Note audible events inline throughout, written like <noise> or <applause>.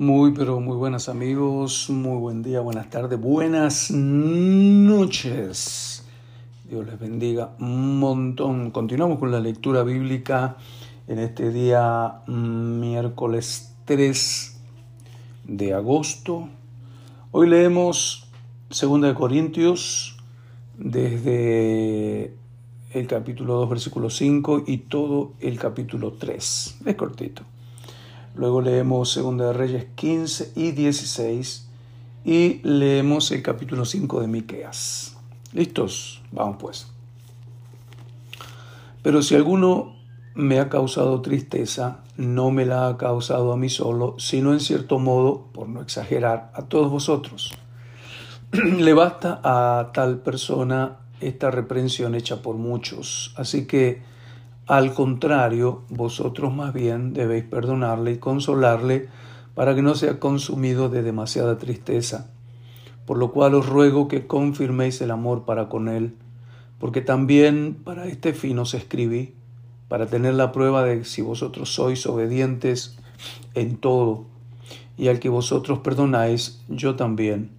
Muy, pero muy buenas amigos, muy buen día, buenas tardes, buenas noches. Dios les bendiga un montón. Continuamos con la lectura bíblica en este día miércoles 3 de agosto. Hoy leemos 2 Corintios desde el capítulo 2, versículo 5 y todo el capítulo 3. Es cortito. Luego leemos 2 de Reyes 15 y 16 y leemos el capítulo 5 de Miqueas. ¿Listos? Vamos pues. Pero si alguno me ha causado tristeza, no me la ha causado a mí solo, sino en cierto modo, por no exagerar, a todos vosotros. <clears throat> Le basta a tal persona esta reprensión hecha por muchos. Así que al contrario, vosotros más bien debéis perdonarle y consolarle para que no sea consumido de demasiada tristeza. Por lo cual os ruego que confirméis el amor para con él, porque también para este fin os escribí, para tener la prueba de si vosotros sois obedientes en todo, y al que vosotros perdonáis, yo también.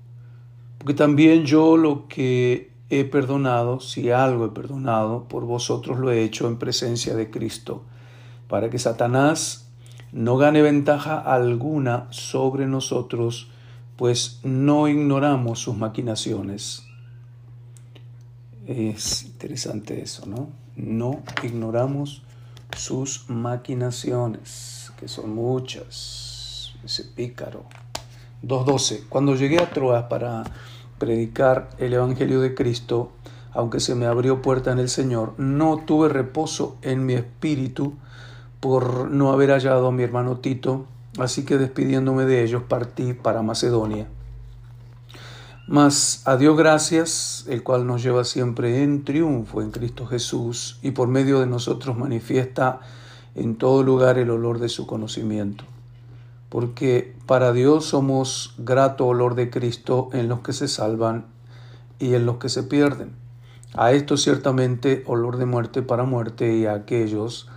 Porque también yo lo que he perdonado, si algo he perdonado, por vosotros lo he hecho en presencia de Cristo, para que Satanás no gane ventaja alguna sobre nosotros, pues no ignoramos sus maquinaciones. Es interesante eso, ¿no? No ignoramos sus maquinaciones, que son muchas, ese pícaro. 2.12. Cuando llegué a Troas para predicar el Evangelio de Cristo, aunque se me abrió puerta en el Señor, no tuve reposo en mi espíritu por no haber hallado a mi hermano Tito, así que despidiéndome de ellos partí para Macedonia. Mas a Dios gracias, el cual nos lleva siempre en triunfo en Cristo Jesús y por medio de nosotros manifiesta en todo lugar el olor de su conocimiento porque para Dios somos grato olor de Cristo en los que se salvan y en los que se pierden. A esto ciertamente olor de muerte para muerte y a aquellos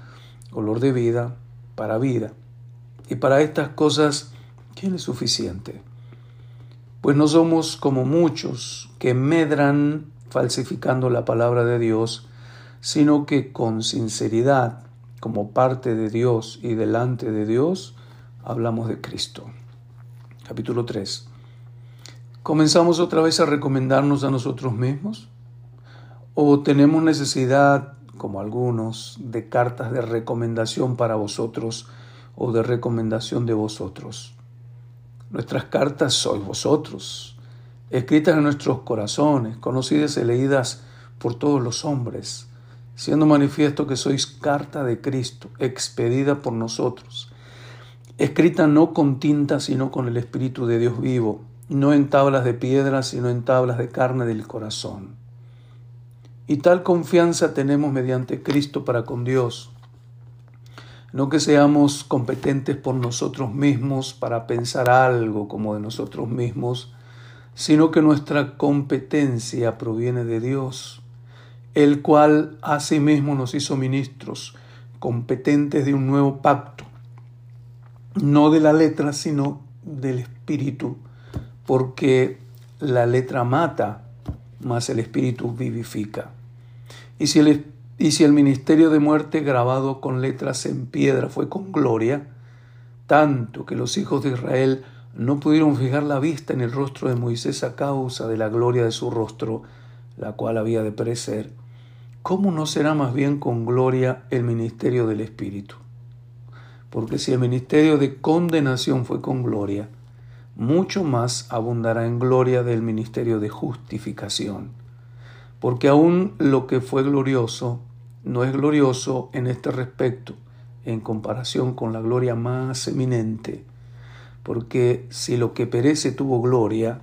olor de vida para vida. Y para estas cosas, ¿quién es suficiente? Pues no somos como muchos que medran falsificando la palabra de Dios, sino que con sinceridad, como parte de Dios y delante de Dios, hablamos de Cristo. Capítulo 3. ¿Comenzamos otra vez a recomendarnos a nosotros mismos? ¿O tenemos necesidad, como algunos, de cartas de recomendación para vosotros o de recomendación de vosotros? Nuestras cartas sois vosotros, escritas en nuestros corazones, conocidas y leídas por todos los hombres, siendo manifiesto que sois carta de Cristo, expedida por nosotros escrita no con tinta, sino con el Espíritu de Dios vivo, no en tablas de piedra, sino en tablas de carne del corazón. Y tal confianza tenemos mediante Cristo para con Dios. No que seamos competentes por nosotros mismos para pensar algo como de nosotros mismos, sino que nuestra competencia proviene de Dios, el cual asimismo nos hizo ministros, competentes de un nuevo pacto no de la letra, sino del espíritu, porque la letra mata, mas el espíritu vivifica. Y si el, y si el ministerio de muerte grabado con letras en piedra fue con gloria, tanto que los hijos de Israel no pudieron fijar la vista en el rostro de Moisés a causa de la gloria de su rostro, la cual había de perecer, ¿cómo no será más bien con gloria el ministerio del Espíritu? Porque si el ministerio de condenación fue con gloria, mucho más abundará en gloria del ministerio de justificación. Porque aún lo que fue glorioso no es glorioso en este respecto, en comparación con la gloria más eminente. Porque si lo que perece tuvo gloria,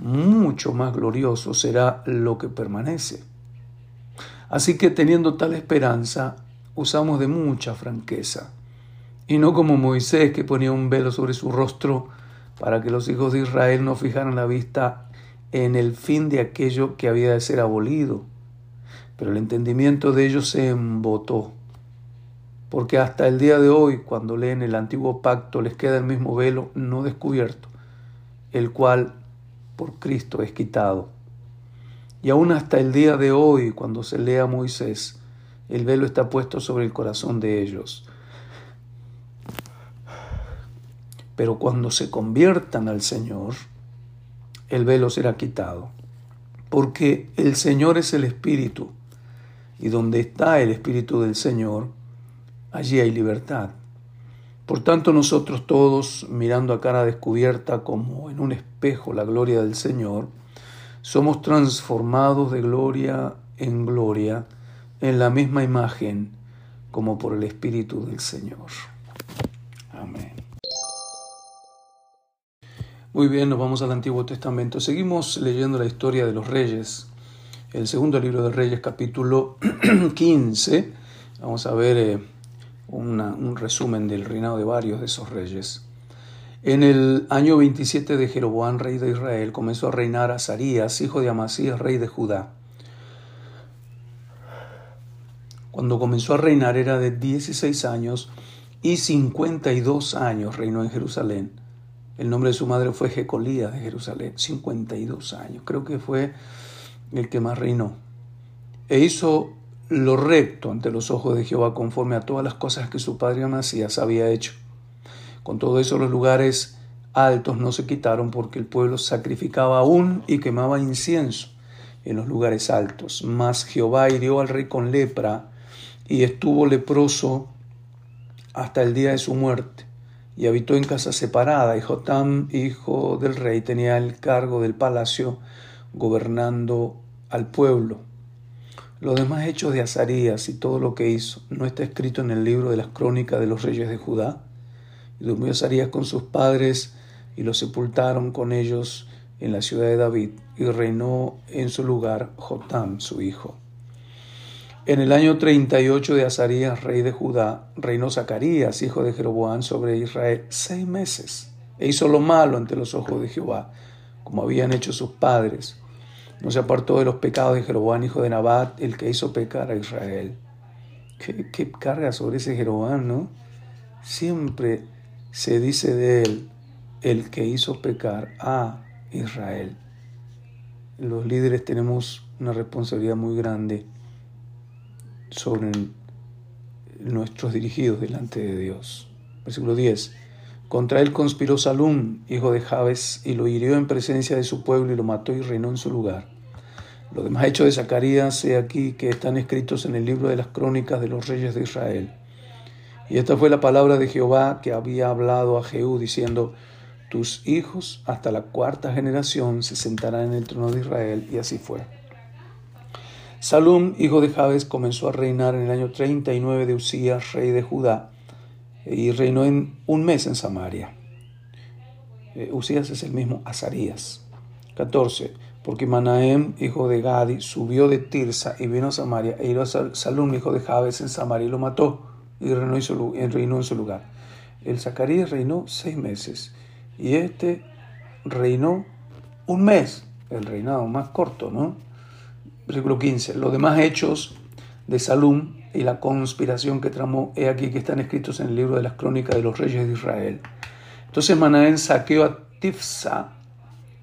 mucho más glorioso será lo que permanece. Así que teniendo tal esperanza, usamos de mucha franqueza y no como Moisés que ponía un velo sobre su rostro para que los hijos de Israel no fijaran la vista en el fin de aquello que había de ser abolido. Pero el entendimiento de ellos se embotó. porque hasta el día de hoy, cuando leen el antiguo pacto, les queda el mismo velo no descubierto, el cual por Cristo es quitado. Y aún hasta el día de hoy, cuando se lee a Moisés, el velo está puesto sobre el corazón de ellos. Pero cuando se conviertan al Señor, el velo será quitado, porque el Señor es el Espíritu, y donde está el Espíritu del Señor, allí hay libertad. Por tanto, nosotros todos, mirando a cara descubierta como en un espejo la gloria del Señor, somos transformados de gloria en gloria en la misma imagen como por el Espíritu del Señor. Muy bien, nos vamos al Antiguo Testamento. Seguimos leyendo la historia de los reyes. El segundo libro de Reyes, capítulo <clears throat> 15. Vamos a ver eh, un resumen del reinado de varios de esos reyes. En el año 27 de Jeroboam, rey de Israel, comenzó a reinar Azarías, hijo de Amasías, rey de Judá. Cuando comenzó a reinar era de 16 años y 52 años reinó en Jerusalén. El nombre de su madre fue Jecolía de Jerusalén, 52 años. Creo que fue el que más reinó. E hizo lo recto ante los ojos de Jehová conforme a todas las cosas que su padre Amasías había hecho. Con todo eso los lugares altos no se quitaron porque el pueblo sacrificaba aún y quemaba incienso en los lugares altos. Mas Jehová hirió al rey con lepra y estuvo leproso hasta el día de su muerte y habitó en casa separada, y Jotam, hijo del rey, tenía el cargo del palacio, gobernando al pueblo. Los demás hechos de Azarías y todo lo que hizo no está escrito en el libro de las crónicas de los reyes de Judá. Y durmió Azarías con sus padres y lo sepultaron con ellos en la ciudad de David, y reinó en su lugar Jotam, su hijo. En el año 38 de Azarías, rey de Judá, reinó Zacarías, hijo de Jeroboam, sobre Israel seis meses, e hizo lo malo ante los ojos de Jehová, como habían hecho sus padres. No se apartó de los pecados de Jeroboam, hijo de Nabat, el que hizo pecar a Israel. ¿Qué, carga sobre ese Jeroboam, no? Siempre se dice de él, el que hizo pecar a Israel. Los líderes tenemos una responsabilidad muy grande sobre nuestros dirigidos delante de Dios. Versículo 10. Contra él conspiró Salum, hijo de Jabes, y lo hirió en presencia de su pueblo y lo mató y reinó en su lugar. Los demás hechos de Zacarías, he aquí que están escritos en el libro de las crónicas de los reyes de Israel. Y esta fue la palabra de Jehová que había hablado a Jehú, diciendo, tus hijos hasta la cuarta generación se sentarán en el trono de Israel, y así fue. Salum, hijo de Jabes, comenzó a reinar en el año 39 de Usías, rey de Judá, y reinó un mes en Samaria. Eh, Usías es el mismo Azarías. 14. Porque Manahem, hijo de Gadi, subió de Tirsa y vino a Samaria, e hirió a Salum, hijo de Jabes, en Samaria, y lo mató, y reinó en su lugar. El Zacarías reinó seis meses, y este reinó un mes, el reinado más corto, ¿no? Versículo 15. Los demás hechos de Salum y la conspiración que tramó, he aquí que están escritos en el libro de las crónicas de los reyes de Israel. Entonces Manaén saqueó a Tifsa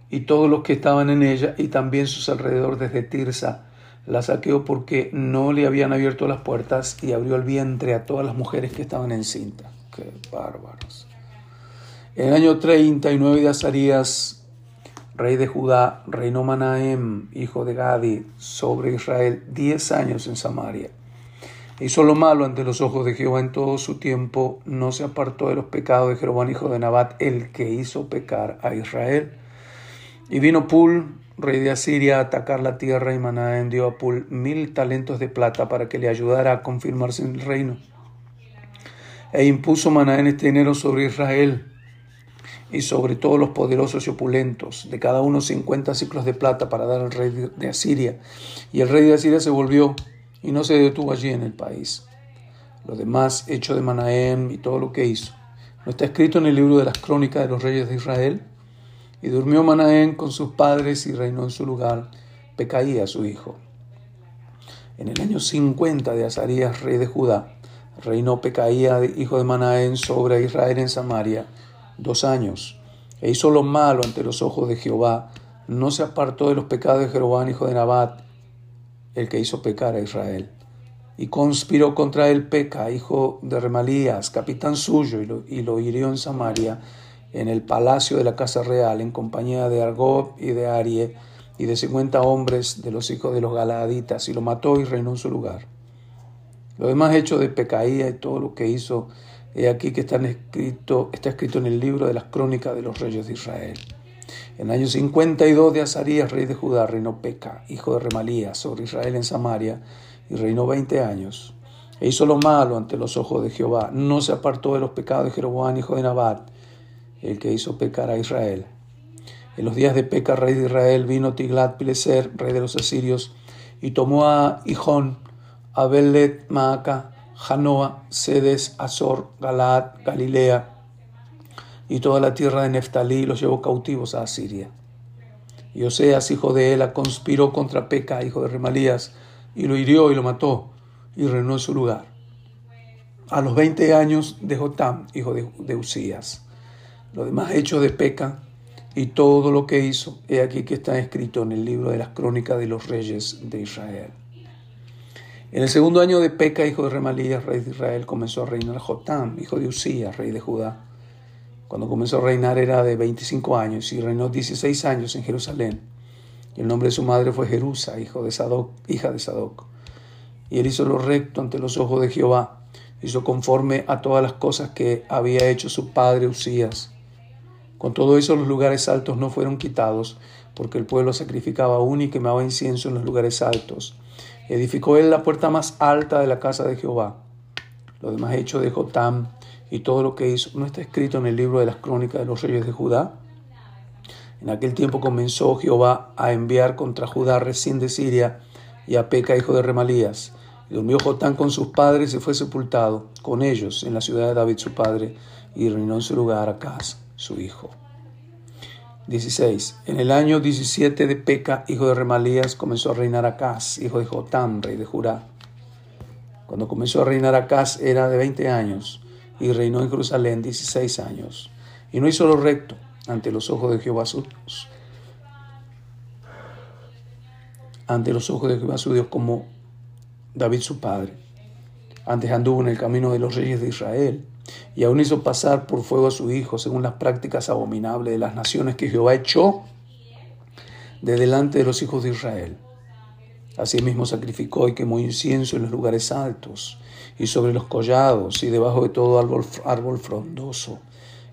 y todos los que estaban en ella y también sus alrededores desde Tirsa. La saqueó porque no le habían abierto las puertas y abrió el vientre a todas las mujeres que estaban encintas. Qué bárbaros. En el año 39 de Azarías rey de Judá, reinó Manahem, hijo de Gadi, sobre Israel diez años en Samaria. Hizo lo malo ante los ojos de Jehová en todo su tiempo, no se apartó de los pecados de Jeroboam, hijo de Nabat, el que hizo pecar a Israel. Y vino Pul, rey de Asiria, a atacar la tierra, y Manahem dio a Pul mil talentos de plata para que le ayudara a confirmarse en el reino. E impuso Manahem este dinero sobre Israel y sobre todos los poderosos y opulentos, de cada uno cincuenta ciclos de plata para dar al rey de Asiria. Y el rey de Asiria se volvió y no se detuvo allí en el país. Lo demás hecho de Manahem y todo lo que hizo, no está escrito en el libro de las crónicas de los reyes de Israel. Y durmió Manahem con sus padres y reinó en su lugar Pecaía su hijo. En el año 50 de Azarías, rey de Judá, Reinó Pecaía, hijo de Manaén, sobre Israel en Samaria, dos años, e hizo lo malo ante los ojos de Jehová, no se apartó de los pecados de Jeroboam, hijo de Nabat, el que hizo pecar a Israel. Y conspiró contra él Peca, hijo de Remalías, capitán suyo, y lo, y lo hirió en Samaria, en el palacio de la casa real, en compañía de Argob y de Arie, y de cincuenta hombres de los hijos de los Galaditas, y lo mató y reinó en su lugar. Lo demás hecho de Pecaía y todo lo que hizo, he aquí que está escrito, está escrito en el libro de las crónicas de los reyes de Israel. En el año 52 de Azarías, rey de Judá, reinó Peca, hijo de Remalías, sobre Israel en Samaria, y reinó veinte años. E hizo lo malo ante los ojos de Jehová. No se apartó de los pecados de Jeroboam, hijo de Nabat, el que hizo pecar a Israel. En los días de Peca, rey de Israel, vino Tiglat-Pileser, rey de los asirios, y tomó a Hijón, a Belet, Maaca, Janoa, Sedes, Azor, Galaad, Galilea, y toda la tierra de Neftalí, los llevó cautivos a Asiria. Y Oseas, hijo de Ela, conspiró contra Peca, hijo de Remalías, y lo hirió y lo mató, y reinó en su lugar. A los veinte años de Jotam, hijo de, de Usías. Lo demás hecho de Peca, y todo lo que hizo, he aquí que está escrito en el libro de las crónicas de los reyes de Israel. En el segundo año de Peca, hijo de Remalías, rey de Israel, comenzó a reinar Jotam, hijo de Usías, rey de Judá. Cuando comenzó a reinar era de 25 años y reinó 16 años en Jerusalén. Y el nombre de su madre fue Jerusa, hijo de Sadoc, hija de Sadoc. Y él hizo lo recto ante los ojos de Jehová, hizo conforme a todas las cosas que había hecho su padre Usías con todo eso los lugares altos no fueron quitados, porque el pueblo sacrificaba aún y quemaba incienso en los lugares altos. Edificó él la puerta más alta de la casa de Jehová. Lo demás hecho de Jotam y todo lo que hizo no está escrito en el libro de las crónicas de los reyes de Judá. En aquel tiempo comenzó Jehová a enviar contra Judá recién de Siria y a Peca, hijo de Remalías. Y durmió Jotán con sus padres y fue sepultado con ellos en la ciudad de David su padre, y reinó en su lugar a casa su hijo. 16. En el año 17 de Peca, hijo de Remalías, comenzó a reinar Acaz, hijo de Jotam, rey de Judá. Cuando comenzó a reinar Acaz era de 20 años y reinó en Jerusalén 16 años. Y no hizo lo recto ante los ojos de Jehová su Dios. Ante los ojos de Jehová su Dios como David su padre. Antes anduvo en el camino de los reyes de Israel y aún hizo pasar por fuego a su hijo según las prácticas abominables de las naciones que Jehová echó de delante de los hijos de Israel. Asimismo sacrificó y quemó incienso en los lugares altos y sobre los collados y debajo de todo árbol, frondoso.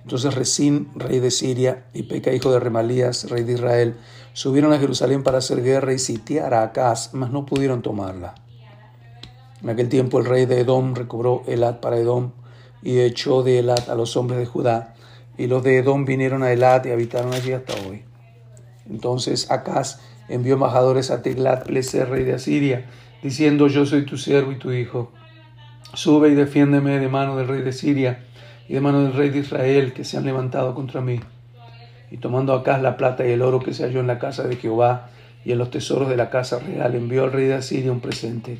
Entonces Resín, rey de Siria, y Peca, hijo de Remalías, rey de Israel, subieron a Jerusalén para hacer guerra y sitiar a Acaz, mas no pudieron tomarla. En aquel tiempo el rey de Edom recobró Elad para Edom, y echó de Elat a los hombres de Judá, y los de Edom vinieron a Elat y habitaron allí hasta hoy. Entonces Acaz envió embajadores a Tiglat-Pileser, rey de Asiria, diciendo, yo soy tu siervo y tu hijo. Sube y defiéndeme de mano del rey de Siria y de mano del rey de Israel que se han levantado contra mí. Y tomando Acaz la plata y el oro que se halló en la casa de Jehová y en los tesoros de la casa real, envió al rey de Asiria un presente.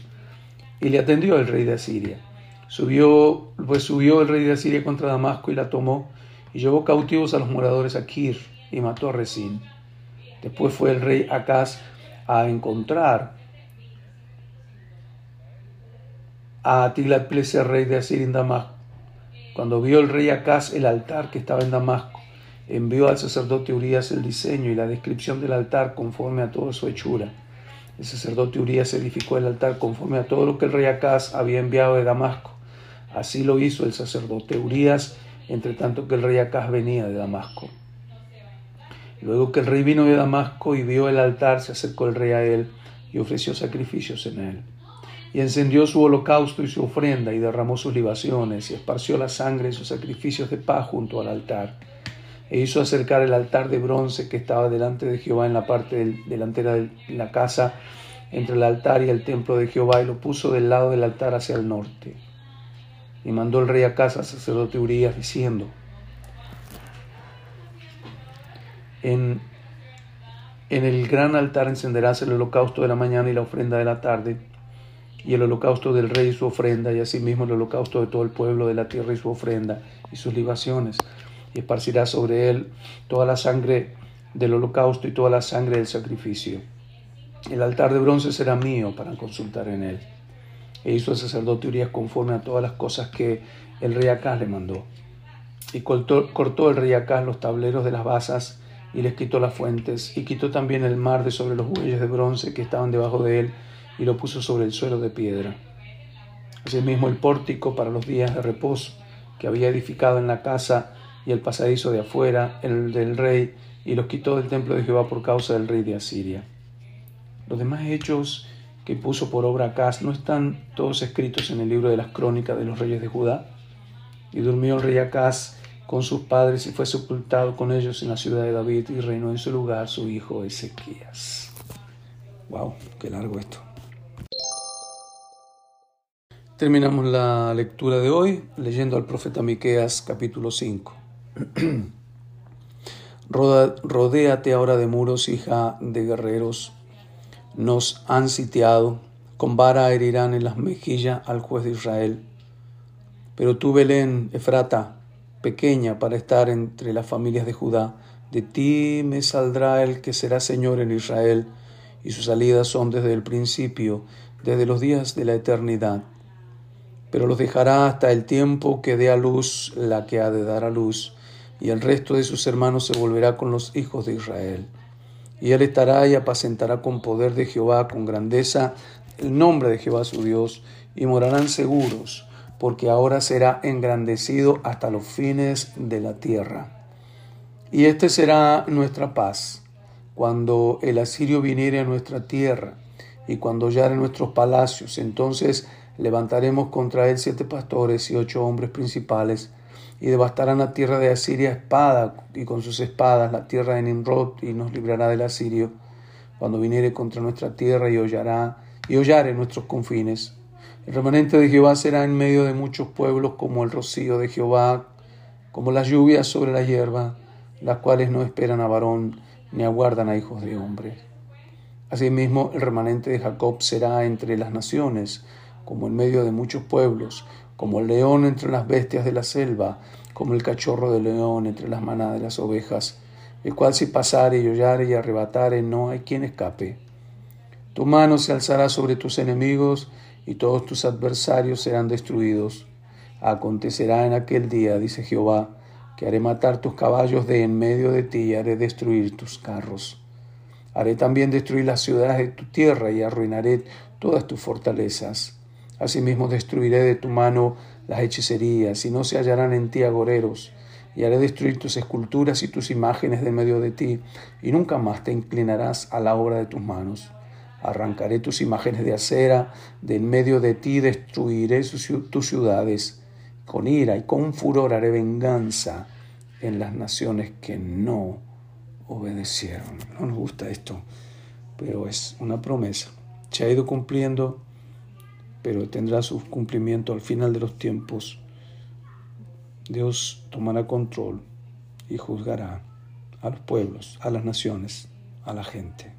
Y le atendió el rey de Asiria. Subió, pues subió el rey de Asiria contra Damasco y la tomó, y llevó cautivos a los moradores a Kir y mató a Resín. Después fue el rey Acaz a encontrar a Tiglat-Pileser, rey de Asiria en Damasco. Cuando vio el rey Acaz el altar que estaba en Damasco, envió al sacerdote Urias el diseño y la descripción del altar conforme a toda su hechura. El sacerdote Urias edificó el altar conforme a todo lo que el rey Acaz había enviado de Damasco Así lo hizo el sacerdote Urias, entre tanto que el rey Acaz venía de Damasco. Luego que el rey vino de Damasco y vio el altar, se acercó el rey a él y ofreció sacrificios en él. Y encendió su holocausto y su ofrenda y derramó sus libaciones y esparció la sangre y sus sacrificios de paz junto al altar. E hizo acercar el altar de bronce que estaba delante de Jehová en la parte delantera de la casa, entre el altar y el templo de Jehová, y lo puso del lado del altar hacia el norte. Y mandó el rey a casa sacerdote Urias diciendo, en, en el gran altar encenderás el holocausto de la mañana y la ofrenda de la tarde, y el holocausto del rey y su ofrenda, y asimismo el holocausto de todo el pueblo de la tierra y su ofrenda, y sus libaciones, y esparcirá sobre él toda la sangre del holocausto y toda la sangre del sacrificio. El altar de bronce será mío para consultar en él. E hizo el sacerdote Urias conforme a todas las cosas que el rey Acaz le mandó. Y cortó, el rey Acaz los tableros de las basas y les quitó las fuentes, y quitó también el mar de sobre los bueyes de bronce que estaban debajo de él, y lo puso sobre el suelo de piedra. Asimismo el pórtico para los días de reposo que había edificado en la casa y el pasadizo de afuera, el del rey, y los quitó del templo de Jehová por causa del rey de Asiria. Los demás hechos que puso por obra Acaz no están todos escritos en el libro de las crónicas de los reyes de Judá. Y durmió el rey Acaz con sus padres y fue sepultado con ellos en la ciudad de David y reinó en su lugar su hijo Ezequías. Wow, qué largo esto. Terminamos la lectura de hoy leyendo al profeta Miqueas capítulo 5. <clears throat> Rodéate ahora de muros, hija de guerreros. Nos han sitiado, con vara herirán en las mejillas al juez de Israel. Pero tú, Belén, Efrata, pequeña para estar entre las familias de Judá, de ti me saldrá el que será Señor en Israel, y sus salidas son desde el principio, desde los días de la eternidad pero los dejará hasta el tiempo que dé a luz la que ha de dar a luz, y el resto de sus hermanos se volverá con los hijos de Israel. Y él estará y apacentará con poder de Jehová, con grandeza, el nombre de Jehová su Dios, y morarán seguros, porque ahora será engrandecido hasta los fines de la tierra. Y este será nuestra paz, cuando el asirio viniere a nuestra tierra, y cuando hollare nuestros palacios, entonces levantaremos contra él siete pastores y ocho hombres principales, y devastarán la tierra de Asiria espada, y con sus espadas la tierra de Nimrod, y nos librará del asirio, cuando viniere contra nuestra tierra y hollará, y hollare nuestros confines. El remanente de Jehová será en medio de muchos pueblos como el rocío de Jehová, como las lluvias sobre la hierba, las cuales no esperan a varón, ni aguardan a hijos de hombres. Asimismo, el remanente de Jacob será entre las naciones, como en medio de muchos pueblos, como el león entre las bestias de la selva, como el cachorro de león entre las manadas de las ovejas, el cual si pasare y hollare y arrebatare no hay quien escape. Tu mano se alzará sobre tus enemigos y todos tus adversarios serán destruidos. Acontecerá en aquel día, dice Jehová, que haré matar tus caballos de en medio de ti y haré destruir tus carros. Haré también destruir las ciudades de tu tierra y arruinaré todas tus fortalezas. Asimismo destruiré de tu mano las hechicerías, y no se hallarán en ti agoreros, y haré destruir tus esculturas y tus imágenes de medio de ti, y nunca más te inclinarás a la obra de tus manos. Arrancaré tus imágenes de acera, de en medio de ti destruiré tus ciudades. Con ira y con furor haré venganza en las naciones que no obedecieron. No nos gusta esto, pero es una promesa. Se ha ido cumpliendo pero tendrá su cumplimiento al final de los tiempos. Dios tomará control y juzgará a los pueblos, a las naciones, a la gente.